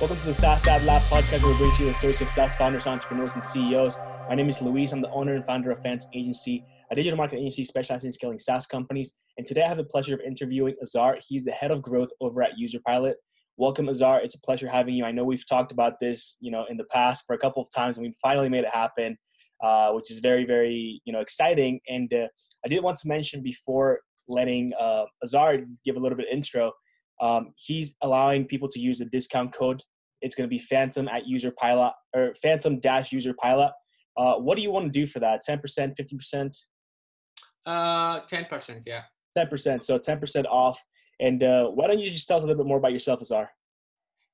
Welcome to the SaaS Ad Lab podcast where we bring to you the stories of SaaS founders, entrepreneurs, and CEOs. My name is Luis. I'm the owner and founder of Fans Agency, a digital marketing agency specializing in scaling SaaS companies. And today I have the pleasure of interviewing Azar. He's the head of growth over at User Pilot. Welcome, Azar. It's a pleasure having you. I know we've talked about this, you know, in the past for a couple of times, and we finally made it happen, uh, which is very, very, you know, exciting. And uh, I did want to mention before letting uh, Azar give a little bit of intro. Um, he's allowing people to use a discount code. It's going to be Phantom at User Pilot or Phantom dash User Pilot. Uh, what do you want to do for that? Ten percent, fifteen percent? Uh, ten percent, yeah. Ten percent. So ten percent off. And uh, why don't you just tell us a little bit more about yourself, Azar?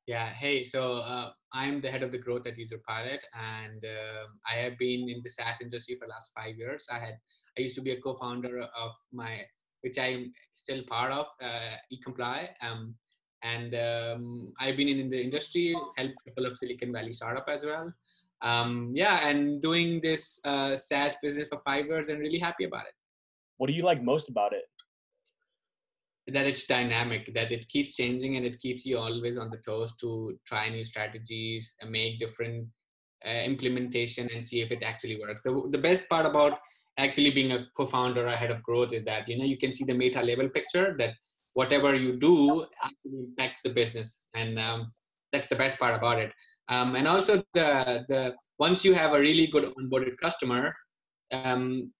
Yeah. Hey, so uh, I'm the head of the growth at User Pilot, and um, I have been in the SaaS industry for the last five years. I had I used to be a co-founder of my which I am still part of, uh, eComply. Um, and um, I've been in the industry, helped a couple of Silicon Valley startup as well. Um, yeah, and doing this uh, SaaS business for five years and really happy about it. What do you like most about it? That it's dynamic, that it keeps changing and it keeps you always on the toes to try new strategies and make different uh, implementation and see if it actually works. The, the best part about actually being a co-founder ahead of growth is that you know you can see the meta level picture that whatever you do actually impacts the business. And um, that's the best part about it. Um, and also the the once you have a really good onboarded customer um,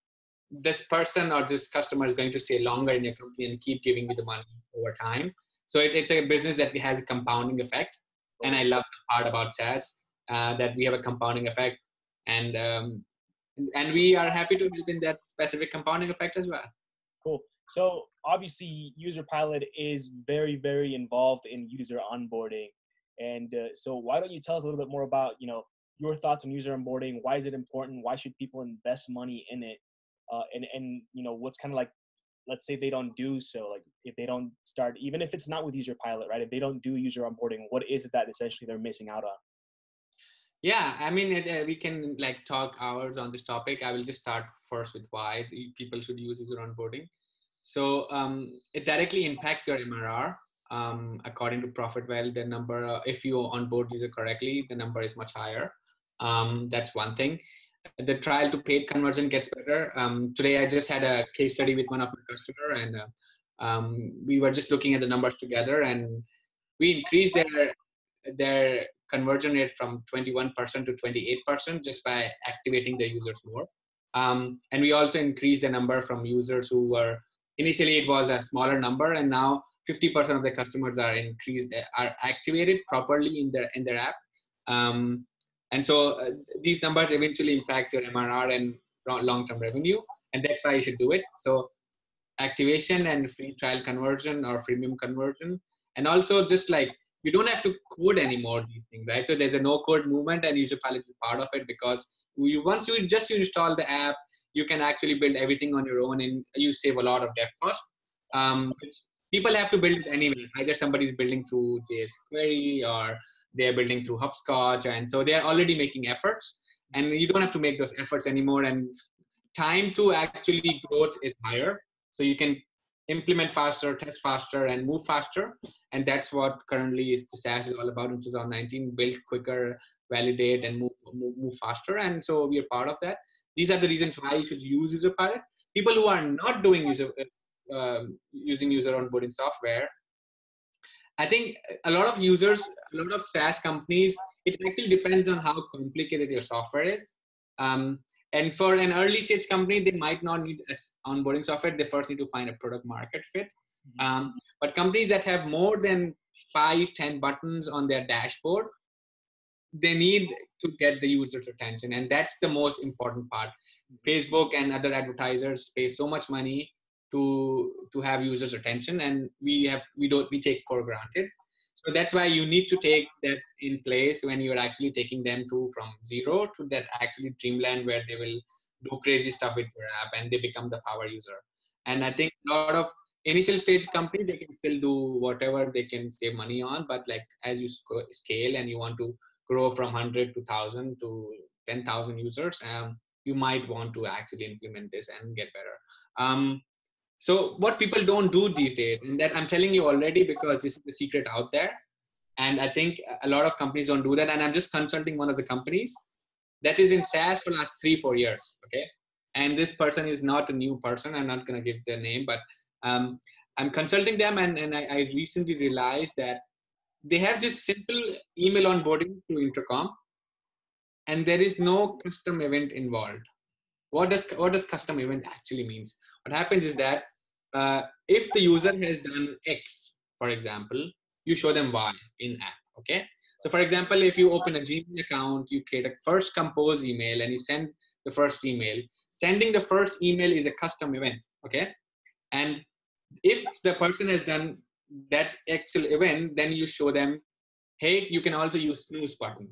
this person or this customer is going to stay longer in your company and keep giving you the money over time. So it, it's a business that has a compounding effect. And i love the part about saas uh, that we have a compounding effect. And um, and we are happy to help in that specific compounding effect as well. Cool. So obviously, User Pilot is very, very involved in user onboarding, and uh, so why don't you tell us a little bit more about you know your thoughts on user onboarding? Why is it important? Why should people invest money in it? Uh, and and you know what's kind of like, let's say they don't do so, like if they don't start, even if it's not with User Pilot, right? If they don't do user onboarding, what is it that essentially they're missing out on? Yeah i mean uh, we can like talk hours on this topic. I will just start first with why people should use user onboarding. So um, it directly impacts your mrr um, according to profitwell the number uh, if you onboard user correctly the number is much higher. Um, that's one thing. The trial to paid conversion gets better. Um, today i just had a case study with one of my customer and uh, um, we were just looking at the numbers together and we increased their their conversion rate from 21% to 28% just by activating the users more. Um, and we also increased the number from users who were initially it was a smaller number, and now 50% of the customers are increased are activated properly in their in their app. Um, and so uh, these numbers eventually impact your MRR and long-term revenue, and that's why you should do it. So activation and free trial conversion or freemium conversion, and also just like you don't have to code anymore these things, right? So there's a no code movement and user pilot is part of it because you, once you just install the app, you can actually build everything on your own and you save a lot of dev cost. Um, people have to build it anyway. Either somebody's building through JS query or they're building through Hopscotch. And so they're already making efforts and you don't have to make those efforts anymore. And time to actually growth is higher. So you can implement faster, test faster, and move faster. And that's what currently is the SaaS is all about in 2019: build quicker, validate, and move move, move faster. And so we are part of that. These are the reasons why you should use User Pilot. People who are not doing user um, using user onboarding software, I think a lot of users, a lot of SaaS companies, it actually depends on how complicated your software is. Um, and for an early stage company, they might not need onboarding software. They first need to find a product market fit. Mm-hmm. Um, but companies that have more than five, ten buttons on their dashboard, they need to get the user's attention. And that's the most important part. Facebook and other advertisers pay so much money to to have users' attention, and we have we don't we take for granted. So that's why you need to take that in place when you're actually taking them to from zero to that actually dreamland where they will do crazy stuff with your app and they become the power user. And I think a lot of initial stage company they can still do whatever they can save money on, but like as you scale and you want to grow from 100 to 1000 to 10,000 users, um, you might want to actually implement this and get better. Um, so what people don't do these days, and that I'm telling you already because this is the secret out there. And I think a lot of companies don't do that. And I'm just consulting one of the companies that is in SaaS for last three, four years. Okay. And this person is not a new person. I'm not going to give their name, but um, I'm consulting them. And, and I, I recently realized that they have this simple email onboarding to intercom and there is no custom event involved what does what does custom event actually means what happens is that uh, if the user has done x for example you show them y in app okay? So for example if you open a gmail account you create a first compose email and you send the first email. Sending the first email is a custom event okay? And if the person has done that actual event then you show them hey you can also use snooze button.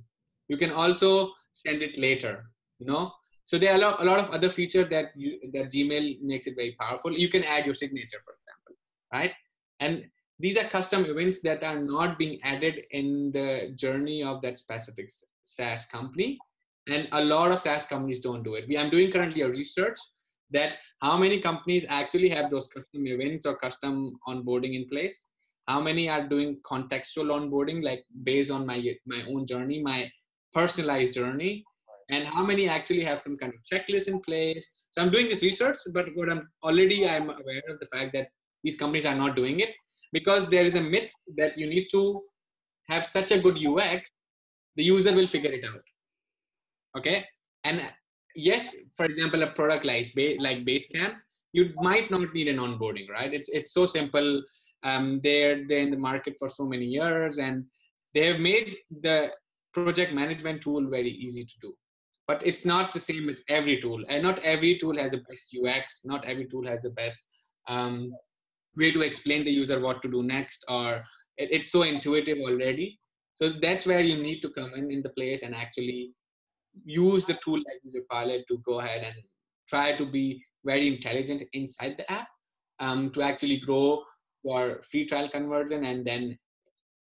You can also send it later you know so there are a lot, of other features that you, that gmail makes it very powerful you can add your signature for example right and these are custom events that are not being added in the journey of that specific SaaS company. And a lot of SaaS companies don't do it. I'm doing currently a research that how many companies actually have those custom events or custom onboarding in place. How many are doing contextual onboarding, like based on my my own journey, my personalized journey, and how many actually have some kind of checklist in place. So I'm doing this research, but what I'm already I'm aware of the fact that these companies are not doing it because there is a myth that you need to have such a good UX, the user will figure it out. Okay, and yes, for example, a product like like Basecamp, you might not need an onboarding, right? It's it's so simple. Um, they're they're in the market for so many years, and they have made the project management tool very easy to do. But it's not the same with every tool, and not every tool has the best UX. Not every tool has the best um, way to explain the user what to do next or it, it's so intuitive already. So that's where you need to come in in the place and actually use the tool like user pilot to go ahead and try to be very intelligent inside the app um, to actually grow your free trial conversion and then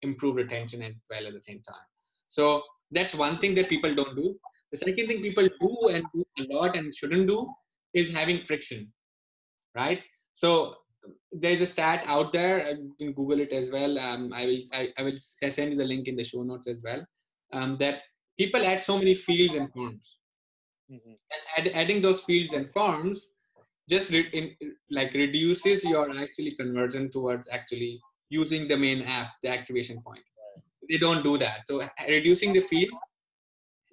improve retention as well at the same time. So that's one thing that people don't do the second thing people do and do a lot and shouldn't do is having friction right so there's a stat out there. You can Google it as well. Um, I will I, I, will send you the link in the show notes as well. Um, that people add so many fields and forms, mm-hmm. and add, adding those fields and forms just re- in, like reduces your actually conversion towards actually using the main app, the activation point. They don't do that. So reducing the field,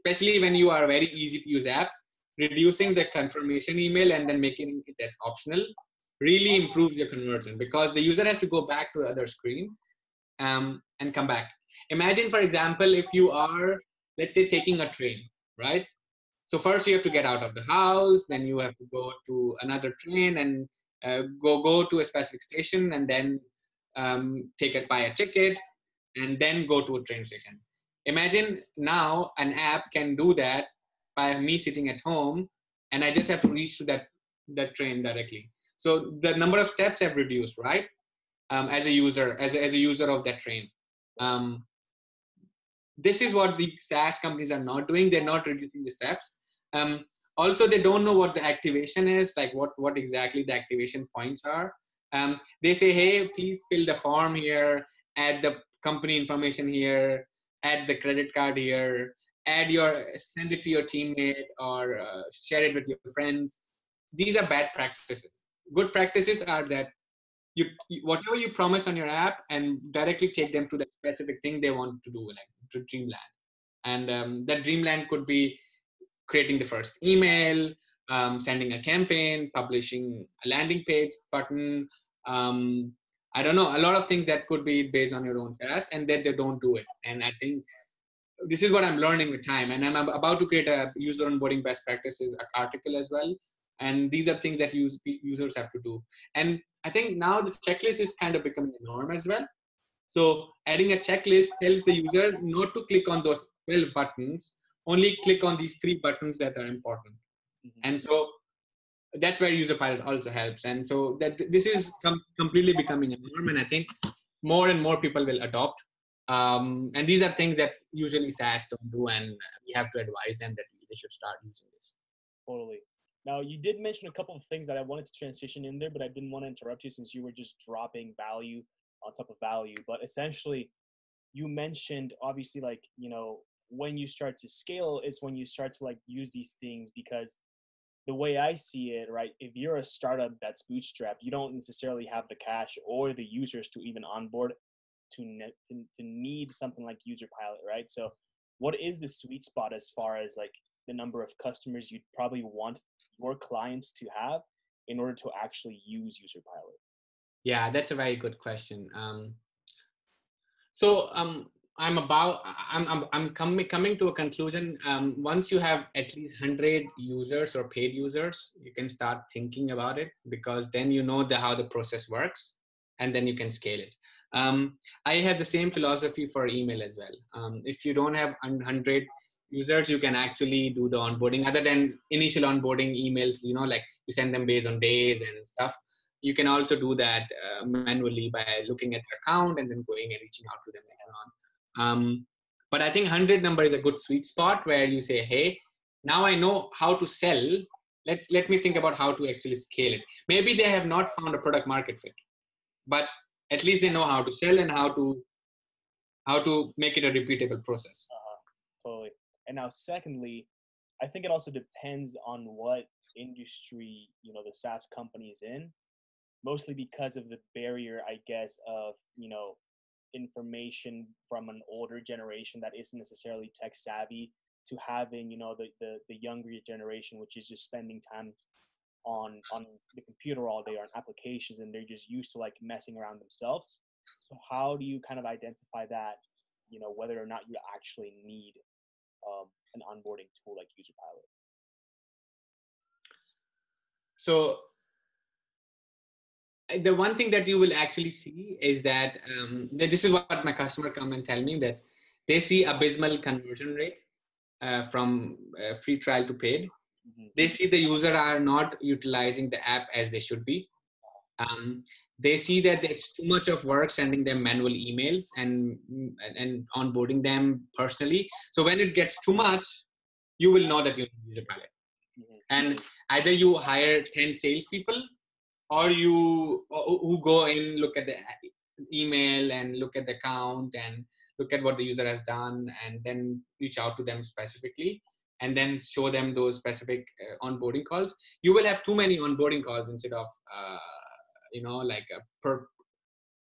especially when you are a very easy to use app, reducing the confirmation email and then making it optional really improves your conversion because the user has to go back to the other screen um, and come back. Imagine, for example, if you are, let's say, taking a train, right? So first you have to get out of the house, then you have to go to another train and uh, go go to a specific station, and then um, take it buy a ticket, and then go to a train station. Imagine now an app can do that by me sitting at home, and I just have to reach to that that train directly. So the number of steps have reduced, right? Um, as a user, as a, as a user of that train. Um, this is what the SaaS companies are not doing. They're not reducing the steps. Um, also, they don't know what the activation is, like what, what exactly the activation points are. Um, they say, hey, please fill the form here, add the company information here, add the credit card here, add your, send it to your teammate or uh, share it with your friends. These are bad practices good practices are that you, whatever you promise on your app and directly take them to the specific thing they want to do like to dreamland and um, that dreamland could be creating the first email um, sending a campaign publishing a landing page button um, i don't know a lot of things that could be based on your own task and that they don't do it. And i think this is what i'm learning with time. And i'm about to create a user onboarding best practices article as well. And these are things that use, users have to do. And i think now the checklist is kind of becoming a norm as well. So adding a checklist tells the user not to click on those 12 buttons only click on these three buttons that are important. Mm-hmm. and so that's where user pilot also helps and so that this is com- completely becoming a norm and i think more and more people will adopt um, and these are things that usually SaaS don't do, and we have to advise them that they should start using this. Totally. Now, you did mention a couple of things that I wanted to transition in there, but I didn't want to interrupt you since you were just dropping value on top of value. But essentially, you mentioned obviously like you know when you start to scale it's when you start to like use these things because the way I see it, right, if you're a startup that's bootstrapped, you don't necessarily have the cash or the users to even onboard to, ne- to, to need something like user pilot, right? So what is the sweet spot as far as like the number of customers you'd probably want your clients to have in order to actually use user pilot? Yeah, that's a very good question. Um, so um, I'm about I'm I'm, I'm coming coming to a conclusion. Um, once you have at least hundred users or paid users, you can start thinking about it because then you know the how the process works, and then you can scale it. Um, I have the same philosophy for email as well. Um, if you don't have hundred users, you can actually do the onboarding. Other than initial onboarding emails, you know, like you send them based on days and stuff. You can also do that uh, manually by looking at their account and then going and reaching out to them later on um, but I think 100 number is a good sweet spot where you say, hey, now I know how to sell. Let's let me think about how to actually scale it. Maybe they have not found a product market fit, but at least they know how to sell and how to how to make it a repeatable process. Uh-huh. Totally. And now, secondly, I think it also depends on what industry you know the SaaS company is in. Mostly because of the barrier, I guess, of you know information from an older generation that isn't necessarily tech savvy to having you know the, the the younger generation which is just spending time on on the computer all day on applications and they're just used to like messing around themselves. So how do you kind of identify that you know whether or not you actually need um, an onboarding tool like user pilot? So the one thing that you will actually see is that, um, this is what my customer come and tell me that they see abysmal conversion rate uh, from uh, free trial to paid. Mm-hmm. They see the user are not utilizing the app as they should be. Um, they see that it's too much of work sending them manual emails and and onboarding them personally. So when it gets too much, you will know that you need a pilot. Mm-hmm. And either you hire 10 salespeople or you who go in look at the email and look at the account and look at what the user has done and then reach out to them specifically and then show them those specific uh, onboarding calls. You will have too many onboarding calls instead of uh, you know like per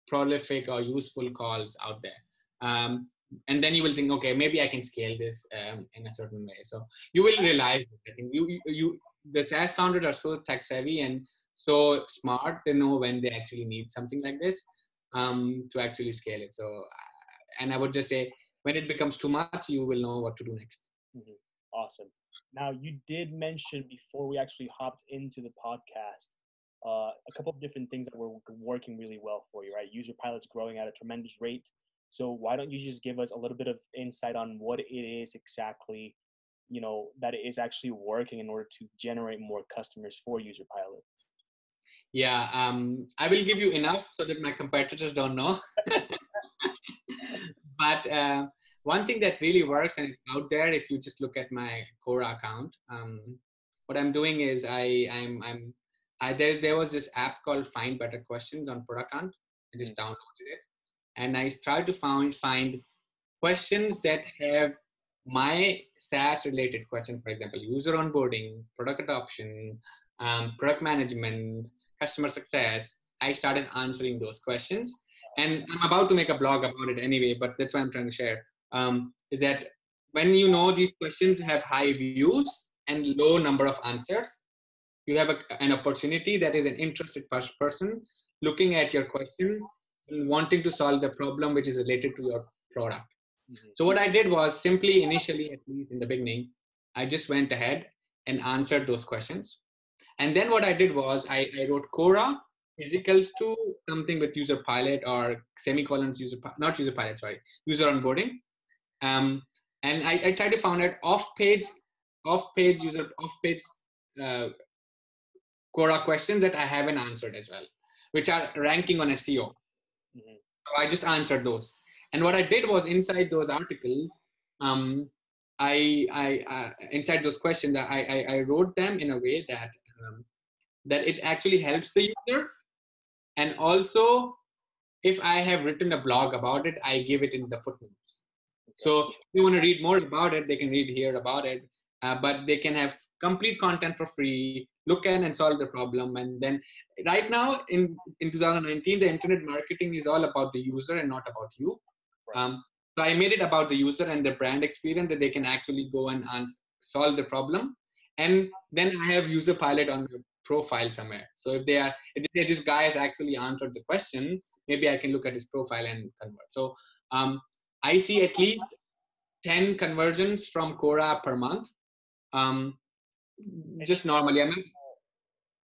prolific or useful calls out there. Um, and then you will think okay maybe i can scale this um, in a certain way. So you will realize i think you, you, you the SaaS founders are so tech savvy and so smart they know when they actually need something like this um, to actually scale it. So and i would just say when it becomes too much you will know what to do next. Mm-hmm. awesome. Now you did mention before we actually hopped into the podcast uh, a couple of different things that were working really well for you right? User pilots growing at a tremendous rate. So why don't you just give us a little bit of insight on what it is exactly you know that it is actually working in order to generate more customers for user pilot yeah, um, I will give you enough so that my competitors don't know. but uh, one thing that really works and out there, if you just look at my Quora account, um, what I'm doing is I I'm I'm I, there there was this app called Find Better Questions on Product Hunt. I just mm. downloaded it, and I tried to find find questions that have my SaaS related question, for example, user onboarding, product adoption, um, product management, customer success, I started answering those questions. And I'm about to make a blog about it anyway, but that's what I'm trying to share. Um, is that when you know these questions have high views and low number of answers, you have a, an opportunity that is an interested person looking at your question and wanting to solve the problem which is related to your product. Mm-hmm. So what I did was simply initially, at least in the beginning, I just went ahead and answered those questions. And then what I did was I, I wrote Quora is equals to something with user pilot or semicolons user not user pilot sorry user onboarding. Um, and I, I tried to find out off page off page user off page uh, Quora questions that I haven't answered as well which are ranking on SEO mm-hmm. so I just answered those. And what I did was inside those articles um, I, I uh, inside those questions I, I, I wrote them in a way that um, that it actually helps the user and also if I have written a blog about it, I give it in the footnotes. So if you want to read more about it, they can read here about it. Uh, but they can have complete content for free, look at and solve the problem. And then right now in, in 2019, the internet marketing is all about the user and not about you. Um, so I made it about the user and the brand experience that they can actually go and, and solve the problem. And then I have user pilot on the profile somewhere. So if they are, if this guy has actually answered the question, maybe I can look at his profile and convert. So um, I see at least 10 conversions from Quora per month. Um, just normally, I mean,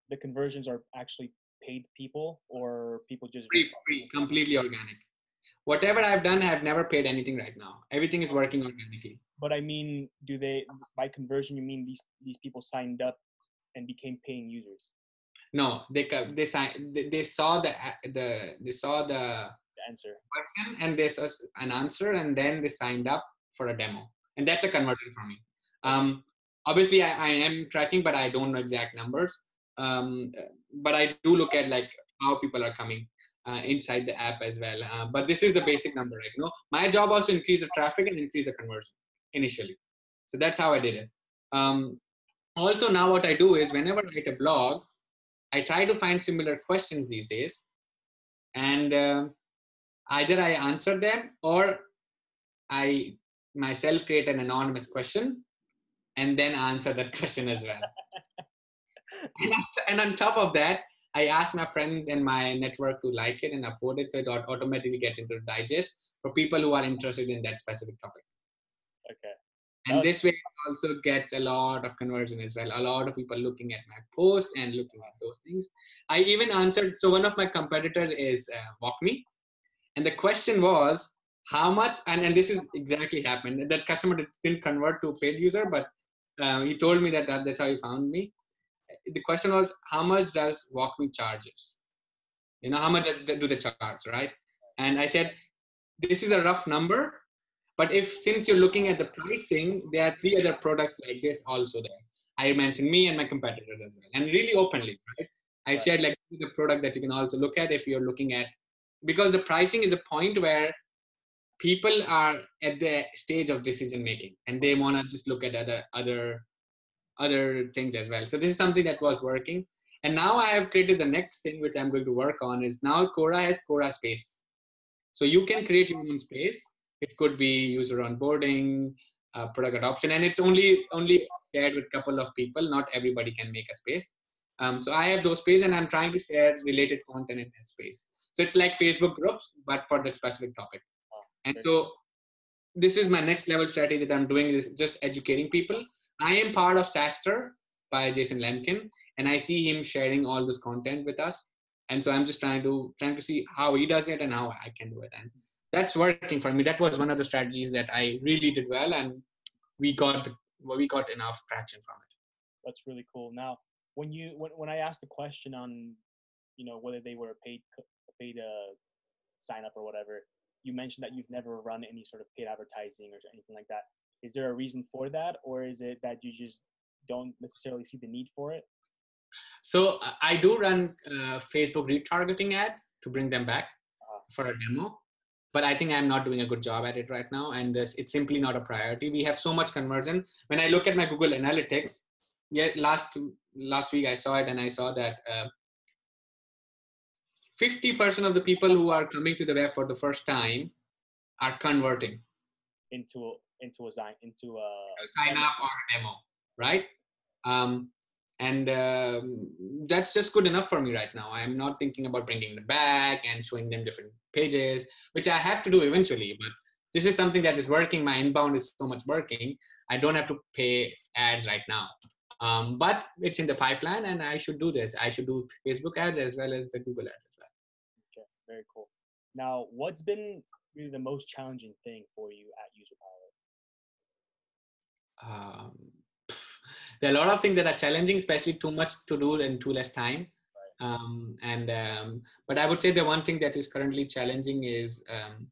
the conversions are actually paid people or people just free, free, completely organic. Whatever I've done, I've never paid anything right now. Everything is working organically. But I mean, do they by conversion you mean these these people signed up and became paying users? No, they they signed they, they saw the the they saw the answer question and there's an answer and then they signed up for a demo and that's a conversion for me um, obviously I, I, am tracking but i don't know exact numbers um, but i do look at like how people are coming uh, inside the app as well. Uh, but this is the basic number right you know my job was to increase the traffic and increase the conversion initially. So that's how i did it. Um, also now what i do is whenever i write a blog i try to find similar questions these days. And uh, either I answer them or I myself create an anonymous question and then answer that question as well. and, and on top of that, I asked my friends and my network to like it and upload it so it automatically gets into the digest for people who are interested in that specific topic. Okay. And this way also gets a lot of conversion as well. A lot of people looking at my post and looking at those things. I even answered. So one of my competitors is uh, WalkMe, and the question was how much, and, and this is exactly happened. That customer didn't convert to paid user, but uh, he told me that, that that's how he found me. The question was, how much does WalkMe charges? You know, how much do they charge, right? And I said, this is a rough number, but if since you're looking at the pricing, there are three other products like this also there. I mentioned me and my competitors as well, and really openly, right? I right. shared like the product that you can also look at if you're looking at because the pricing is a point where people are at the stage of decision making and they want to just look at other other other things as well. So this is something that was working. And now i have created the next thing which i'm going to work on is now quora has quora space. So you can create your own space. It could be user onboarding uh, product adoption and it's only only shared with a couple of people. Not everybody can make a space. Um, so i have those space and i'm trying to share related content in that space. So it's like Facebook groups, but for that specific topic. And so this is my next level strategy that I'm doing is just educating people. I am part of SaaStr by Jason Lemkin, and I see him sharing all this content with us. And so I'm just trying to trying to see how he does it and how I can do it. And that's working for me. That was one of the strategies that I really did well, and we got we got enough traction from it. That's really cool. Now, when you when, when I asked the question on, you know, whether they were a paid paid uh, sign up or whatever, you mentioned that you've never run any sort of paid advertising or anything like that. Is there a reason for that, or is it that you just don't necessarily see the need for it? So I do run uh, Facebook retargeting ad to bring them back uh-huh. for a demo, but I think I'm not doing a good job at it right now, and this it's simply not a priority. We have so much conversion. When I look at my Google Analytics, yeah, last last week I saw it, and I saw that uh, 50% of the people who are coming to the web for the first time are converting into a, into a sign into a, a sign up or a demo right um, and um, that's just good enough for me right now i'm not thinking about bringing them back and showing them different pages which i have to do eventually but this is something that is working my inbound is so much working i don't have to pay ads right now um, but it's in the pipeline and i should do this i should do facebook ads as well as the google ads as well. Okay, very cool. Now, what's been really the most challenging thing for you at User Pilot? Um, there are a lot of things that are challenging, especially too much to do and too less time. Um, and um, but I would say the one thing that is currently challenging is um,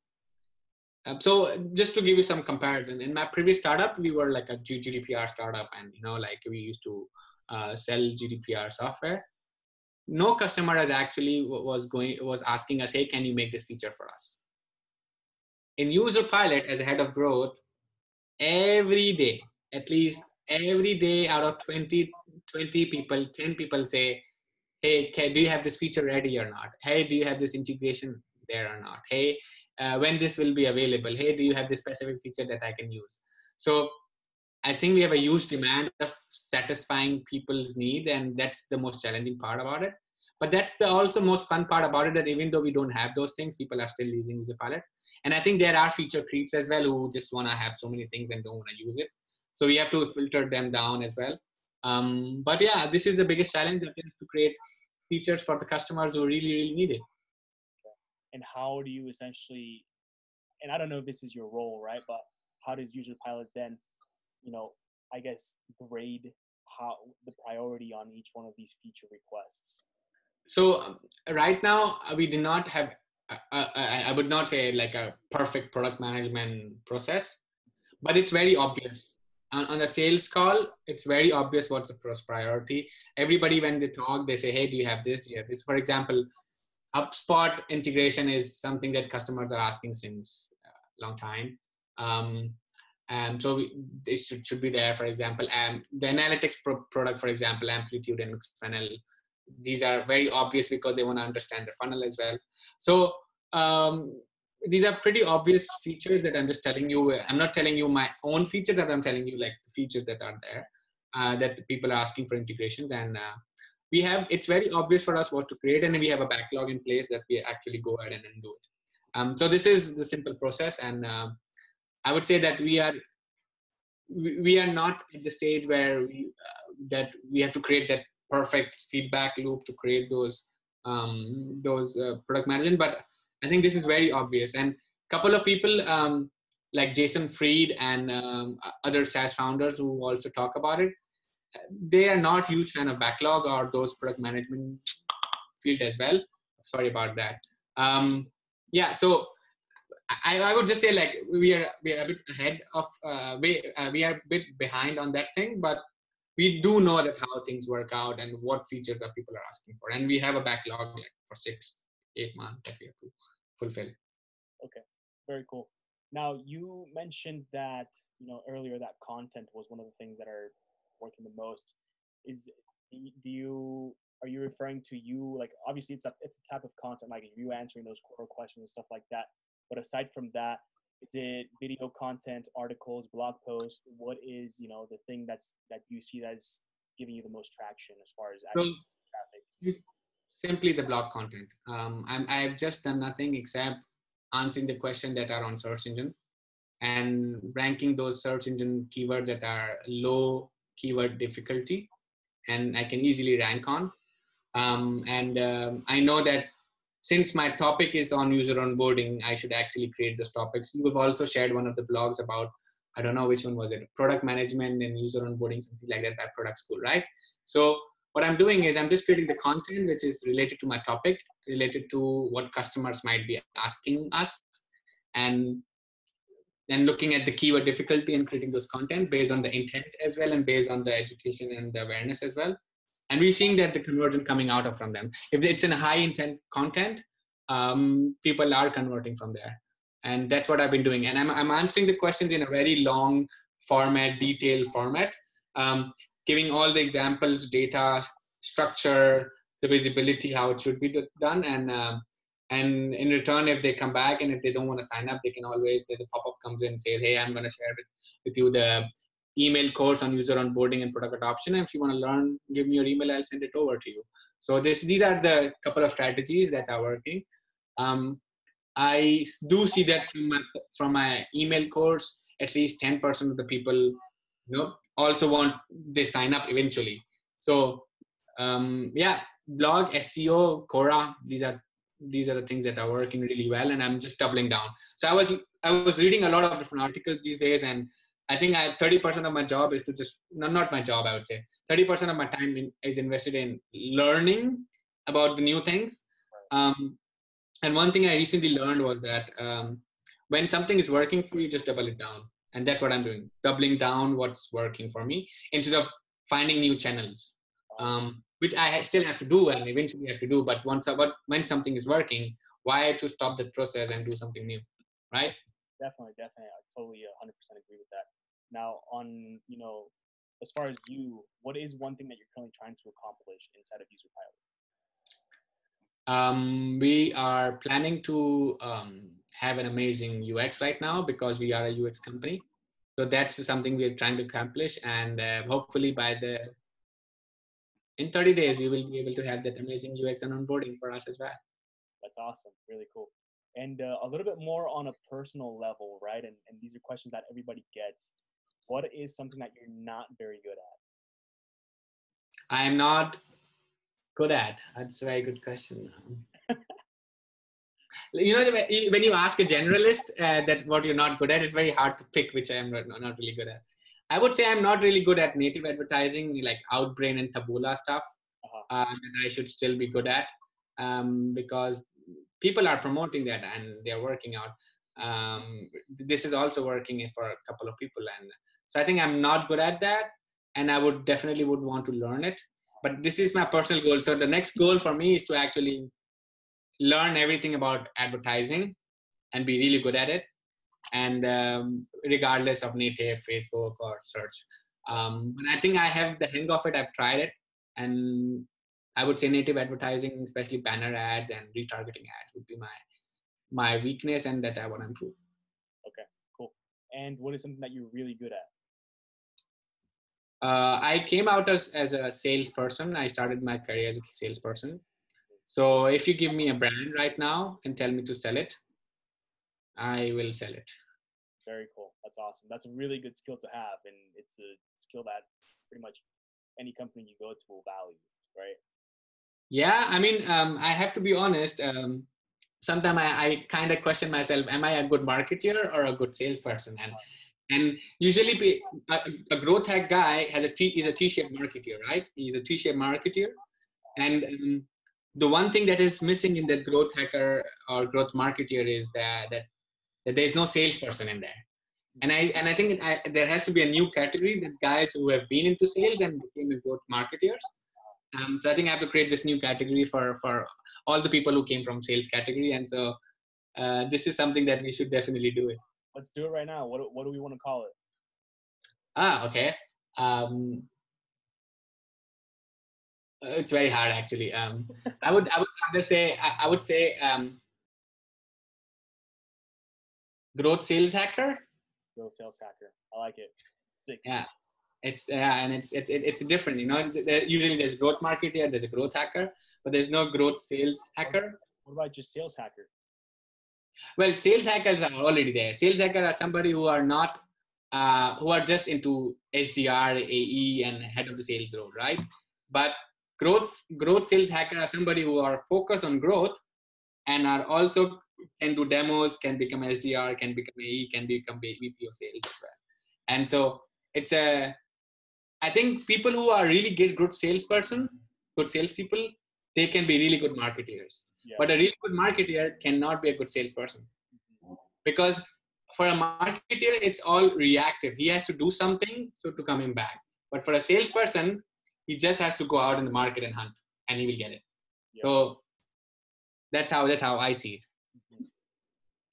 uh, so just to give you some comparison, in my previous startup, we were like a GDPR startup, and you know, like we used to uh, sell GDPR software. no customer has actually was going was asking us hey can you make this feature for us in user pilot as a head of growth every day at least every day out of 20 20 people 10 people say hey can, do you have this feature ready or not? Hey do you have this integration there or not? Hey uh, when this will be available? Hey do you have this specific feature that i can use? So i think we have a huge demand of satisfying people's needs and that's the most challenging part about it. But that's the also most fun part about it that even though we don't have those things people are still using user pilot and i think there are feature creeps as well who just want to have so many things and don't want to use it so we have to filter them down as well. Um, but yeah this is the biggest challenge is to create features for the customers who really really need it. And how do you essentially and i don't know if this is your role right? But how does user pilot then you know i guess grade how the priority on each one of these feature requests? So um, right now uh, we do not have uh, uh, I would not say like a perfect product management process, but it's very obvious. On, on the sales call, it's very obvious what's the first priority. Everybody, when they talk, they say, "Hey, do you have this? Do you have this?" For example, HubSpot integration is something that customers are asking since a long time. Um, and so we, it should, should be there, for example. And the analytics pro- product, for example, Amplitude and Mixpanel, these are very obvious because they want to understand the funnel as well. So um, these are pretty obvious features that I'm just telling you. I'm not telling you my own features, but I'm telling you like the features that are there uh, that people are asking for integrations. And uh, we have, it's very obvious for us what to create, and we have a backlog in place that we actually go ahead and, and do it. Um, so this is the simple process, and uh, I would say that we are we are not at the stage where we, uh, that we have to create that perfect feedback loop to create those um, those uh, product management. But I think this is very obvious. And a couple of people um, like Jason Fried and um, other SaaS founders who also talk about it, they are not huge fan of backlog or those product management field as well. Sorry about that. Um, yeah, so I, I would just say like we are we are a bit ahead of uh, we uh, we are a bit behind on that thing, but we do know that how things work out and what features that people are asking for and we have a backlog like for six eight months that we have to fulfill okay very cool. Now you mentioned that you know earlier that content was one of the things that are working the most. Is do you are you referring to you like obviously it's a it's a type of content like you answering those Quora questions and stuff like that but aside from that is it video content articles blog posts? What is you know the thing that's that you see that's giving you the most traction as far as so, traffic simply the blog content um, I'm, i've just done nothing except answering the question that are on search engine and ranking those search engine keywords that are low keyword difficulty and i can easily rank on um, and um, i know that since my topic is on user onboarding, I should actually create those topics. You have also shared one of the blogs about, I don't know which one was it, product management and user onboarding, something like that, by product school, right? So what I'm doing is I'm just creating the content which is related to my topic, related to what customers might be asking us, and then looking at the keyword difficulty and creating those content based on the intent as well and based on the education and the awareness as well. And we're seeing that the conversion coming out of from them. If it's in high intent content um, people are converting from there. And that's what i've been doing. And i'm, I'm answering the questions in a very long format detailed format. Um, giving all the examples data structure the visibility how it should be done and um, and in return if they come back and if they don't want to sign up they can always the pop-up comes in and says hey i'm going to share with, with you the email course on user onboarding and product adoption. And if you want to learn, give me your email, I'll send it over to you. So this, these are the couple of strategies that are working. Um, I do see that from my, from my email course, at least 10% of the people, you know, also want they sign up eventually. So um, yeah, blog, SEO, Quora, these are these are the things that are working really well, and I'm just doubling down. So I was I was reading a lot of different articles these days, and I think I 30% of my job is to just not not my job I would say 30% of my time in, is invested in learning about the new things. Um, and one thing I recently learned was that um, when something is working for you, just double it down, and that's what I'm doing, doubling down what's working for me instead of finding new channels. Um, which I still have to do and eventually have to do. But once, but when something is working, why to stop that process and do something new, right? Definitely, definitely. I totally 100% uh, agree with that. Now, on you know, as far as you, what is one thing that you're currently trying to accomplish inside of User Pilot? Um, we are planning to um, have an amazing UX right now because we are a UX company. So that's something we're trying to accomplish, and uh, hopefully by the in 30 days we will be able to have that amazing UX and onboarding for us as well. That's awesome, really cool. And uh, a little bit more on a personal level, right? And, and these are questions that everybody gets. What is something that you're not very good at? I am not good at? That's a very good question. you know, when you ask a generalist uh, that what you're not good at, it's very hard to pick which I am not, really good at. I would say I'm not really good at native advertising, like Outbrain and Taboola stuff. Uh-huh. Uh, that I should still be good at um, because people are promoting that and they're working out. Um, this is also working for a couple of people, and so I think I'm not good at that, and I would definitely would want to learn it but this is my personal goal so the next goal for me is to actually learn everything about advertising and be really good at it. And um, regardless of native facebook or search. Um, and i think i have the hang of it. I've tried it. And i would say native advertising especially banner ads and retargeting ads would be my my weakness and that i want to improve. Okay cool. And what is something that you're really good at? Uh, I came out as, as a salesperson. I started my career as a salesperson. So if you give me a brand right now and tell me to sell it, I will sell it. Very cool. That's awesome. That's a really good skill to have. And it's a skill that pretty much any company you go to will value, right? Yeah. I mean, um, I have to be honest. Um, Sometimes I, I kind of question myself, am I a good marketer or a good salesperson? And and usually, a, a growth hack guy has a T is a T-shaped marketeer, right? He's a T-shaped marketeer, and um, the one thing that is missing in that growth hacker or growth marketeer is that that, that there is no salesperson in there. And I and I think I, there has to be a new category that guys who have been into sales and became growth marketeers. Um, so I think I have to create this new category for for all the people who came from sales category, and so uh, this is something that we should definitely do it. Let's do it right now. What what do we want to call it? Ah, okay. Um, it's very hard actually. Um, I would I would rather say I, I would say um, growth sales hacker. Growth sales hacker. I like it. Six. Yeah. It's yeah, and it's it, it, it's different. You know, usually there's growth marketer, there's a growth hacker, but there's no growth sales hacker. What about just sales hacker? Well, sales hackers are already there. Sales hackers are somebody who are not, uh, who are just into SDR, AE, and head of the sales role, right? But growth, growth sales hacker are somebody who are focused on growth and are also can do demos, can become SDR, can become AE, can become VP of sales as well. And so it's a, I think people who are really good, good salesperson, good salespeople, they can be really good marketers yeah. But a really good marketer cannot be a good salesperson because for a marketer, it's all reactive. He has to do something to, to come in back. But for a salesperson, he just has to go out in the market and hunt, and he will get it. Yeah. So that's how that's how I see it. Mm-hmm.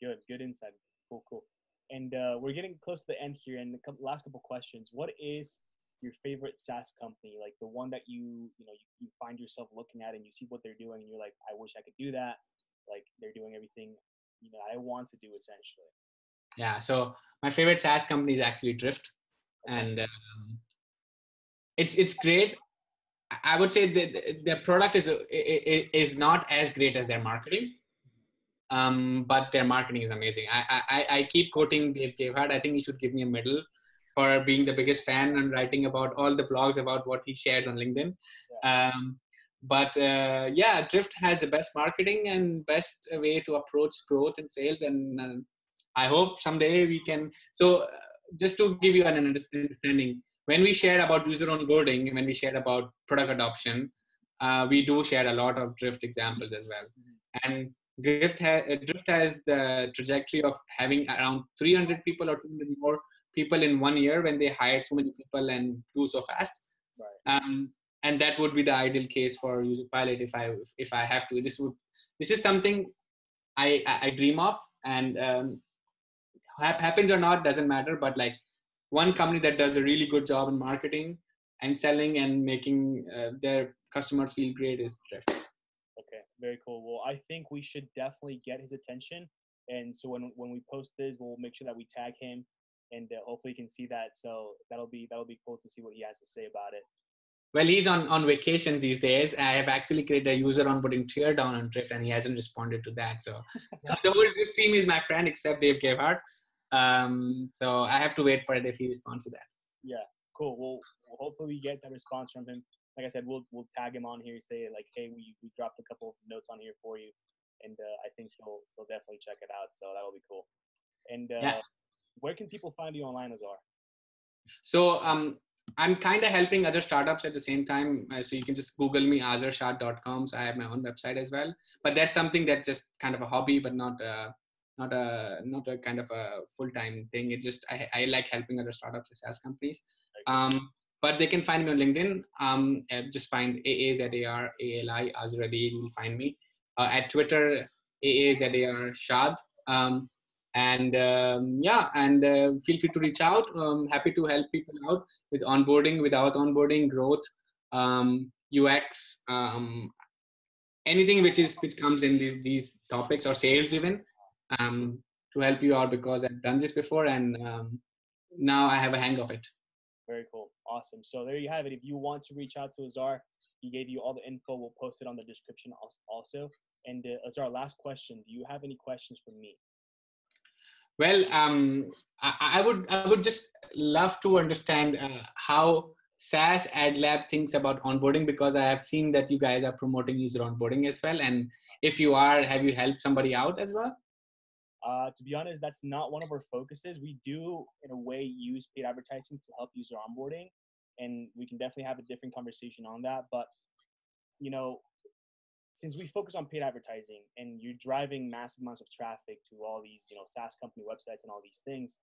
Good, good insight. Cool, cool. And uh, we're getting close to the end here. And the last couple questions: What is your favorite SaaS company, like the one that you you know you, you find yourself looking at and you see what they're doing and you're like, I wish I could do that. Like they're doing everything you know I want to do essentially. Yeah. So my favorite SaaS company is actually Drift, and um, it's it's great. I would say that their product is is not as great as their marketing, um, but their marketing is amazing. I, I, I keep quoting Dave. I think he should give me a medal for being the biggest fan and writing about all the blogs about what he shares on LinkedIn. Yeah. Um, but uh, yeah, Drift has the best marketing and best way to approach growth and sales. And uh, I hope someday we can. So, uh, just to give you an understanding, when we share about user onboarding, when we share about product adoption, uh, we do share a lot of Drift examples as well. Mm-hmm. And Drift, ha- Drift has the trajectory of having around 300 people or 200 more people in one year when they hired so many people and grew so fast. Right. Um, and that would be the ideal case for user pilot if i if i have to this would this is something i i dream of and um, happens or not doesn't matter but like one company that does a really good job in marketing and selling and making uh, their customers feel great is Drift. Okay, very cool. Well, I think we should definitely get his attention, and so when when we post this, we'll make sure that we tag him, and uh, hopefully you can see that. So that'll be that'll be cool to see what he has to say about it. Well, he's on on vacation these days. I have actually created a user on onboarding teardown on Drift, and he hasn't responded to that. So the whole Drift team is my friend, except Dave Gerhardt. Um, so I have to wait for it if he responds to that. Yeah, cool. Well, hopefully we get that response from him. Like I said, we'll we'll tag him on here, say like, hey, we we dropped a couple of notes on here for you, and uh, I think he'll he'll definitely check it out. So that'll be cool. And uh, yeah. where can people find you online, Azar? So um, I'm kind of helping other startups at the same time. Uh, so you can just Google me, azarshad.com. So I have my own website as well. But that's something that's just kind of a hobby, but not uh, not a not a kind of a full time thing. It just I, I like helping other startups as companies. Um, but they can find me on LinkedIn. Um, uh, just find AAZAR ALI Azra You will find me uh, at Twitter AAZAR Shad. Um, and um, yeah, and uh, feel free to reach out. Um, happy to help people out with onboarding, without onboarding, growth, um, UX, um, anything which is which comes in these these topics or sales even um, to help you out because I've done this before and um, now I have a hang of it. Very cool. Awesome. So there you have it. If you want to reach out to Azar, he gave you all the info. We'll post it on the description also. And uh, Azar, last question. Do you have any questions for me? Well, um, I, I, would I would just love to understand uh, how SaaS Ad Lab thinks about onboarding because I have seen that you guys are promoting user onboarding as well. And if you are, have you helped somebody out as well? Uh, to be honest, that's not one of our focuses. We do, in a way, use paid advertising to help user onboarding, and we can definitely have a different conversation on that. But you know, since we focus on paid advertising and you're driving massive amounts of traffic to all these, you know, SaaS company websites and all these things,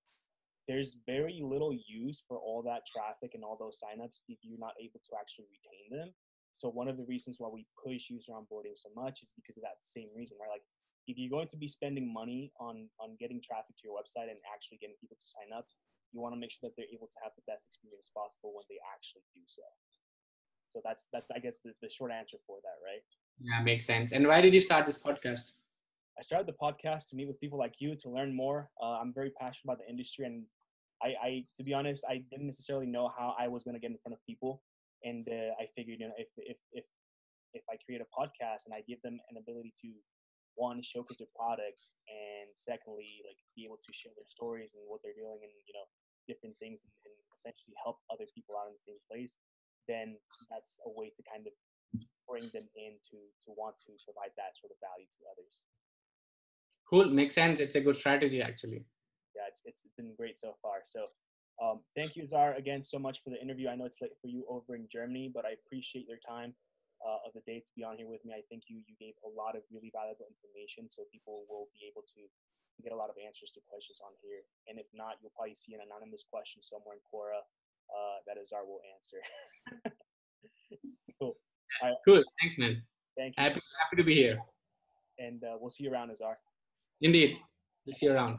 there's very little use for all that traffic and all those signups if you're not able to actually retain them. So one of the reasons why we push user onboarding so much is because of that same reason, right? Like if you're going to be spending money on on getting traffic to your website and actually getting people to sign up, you want to make sure that they're able to have the best experience possible when they actually do so. So that's that's I guess the, the short answer for that, right? Yeah, makes sense. And why did you start this podcast? I started the podcast to meet with people like you to learn more. Uh, I'm very passionate about the industry, and I, I, to be honest, I didn't necessarily know how I was going to get in front of people, and uh, I figured, you know, if if if if I create a podcast and I give them an ability to one showcase their product and secondly like be able to share their stories and what they're doing and you know different things and, and essentially help other people out in the same place then that's a way to kind of bring them in to to want to provide that sort of value to others. Cool. Makes sense. It's a good strategy actually. Yeah it's, it's been great so far. So um, thank you zar again so much for the interview. I know it's late for you over in germany but i appreciate your time uh, of the day to be on here with me. I think you you gave a lot of really valuable information, so people will be able to get a lot of answers to questions on here. And if not, you'll probably see an anonymous question somewhere in Quora uh, that Azar will answer. cool. Right. Cool. Thanks, man. Thank you. Happy, happy to be here. And uh, we'll see you around, Azar. Indeed. We'll see you around.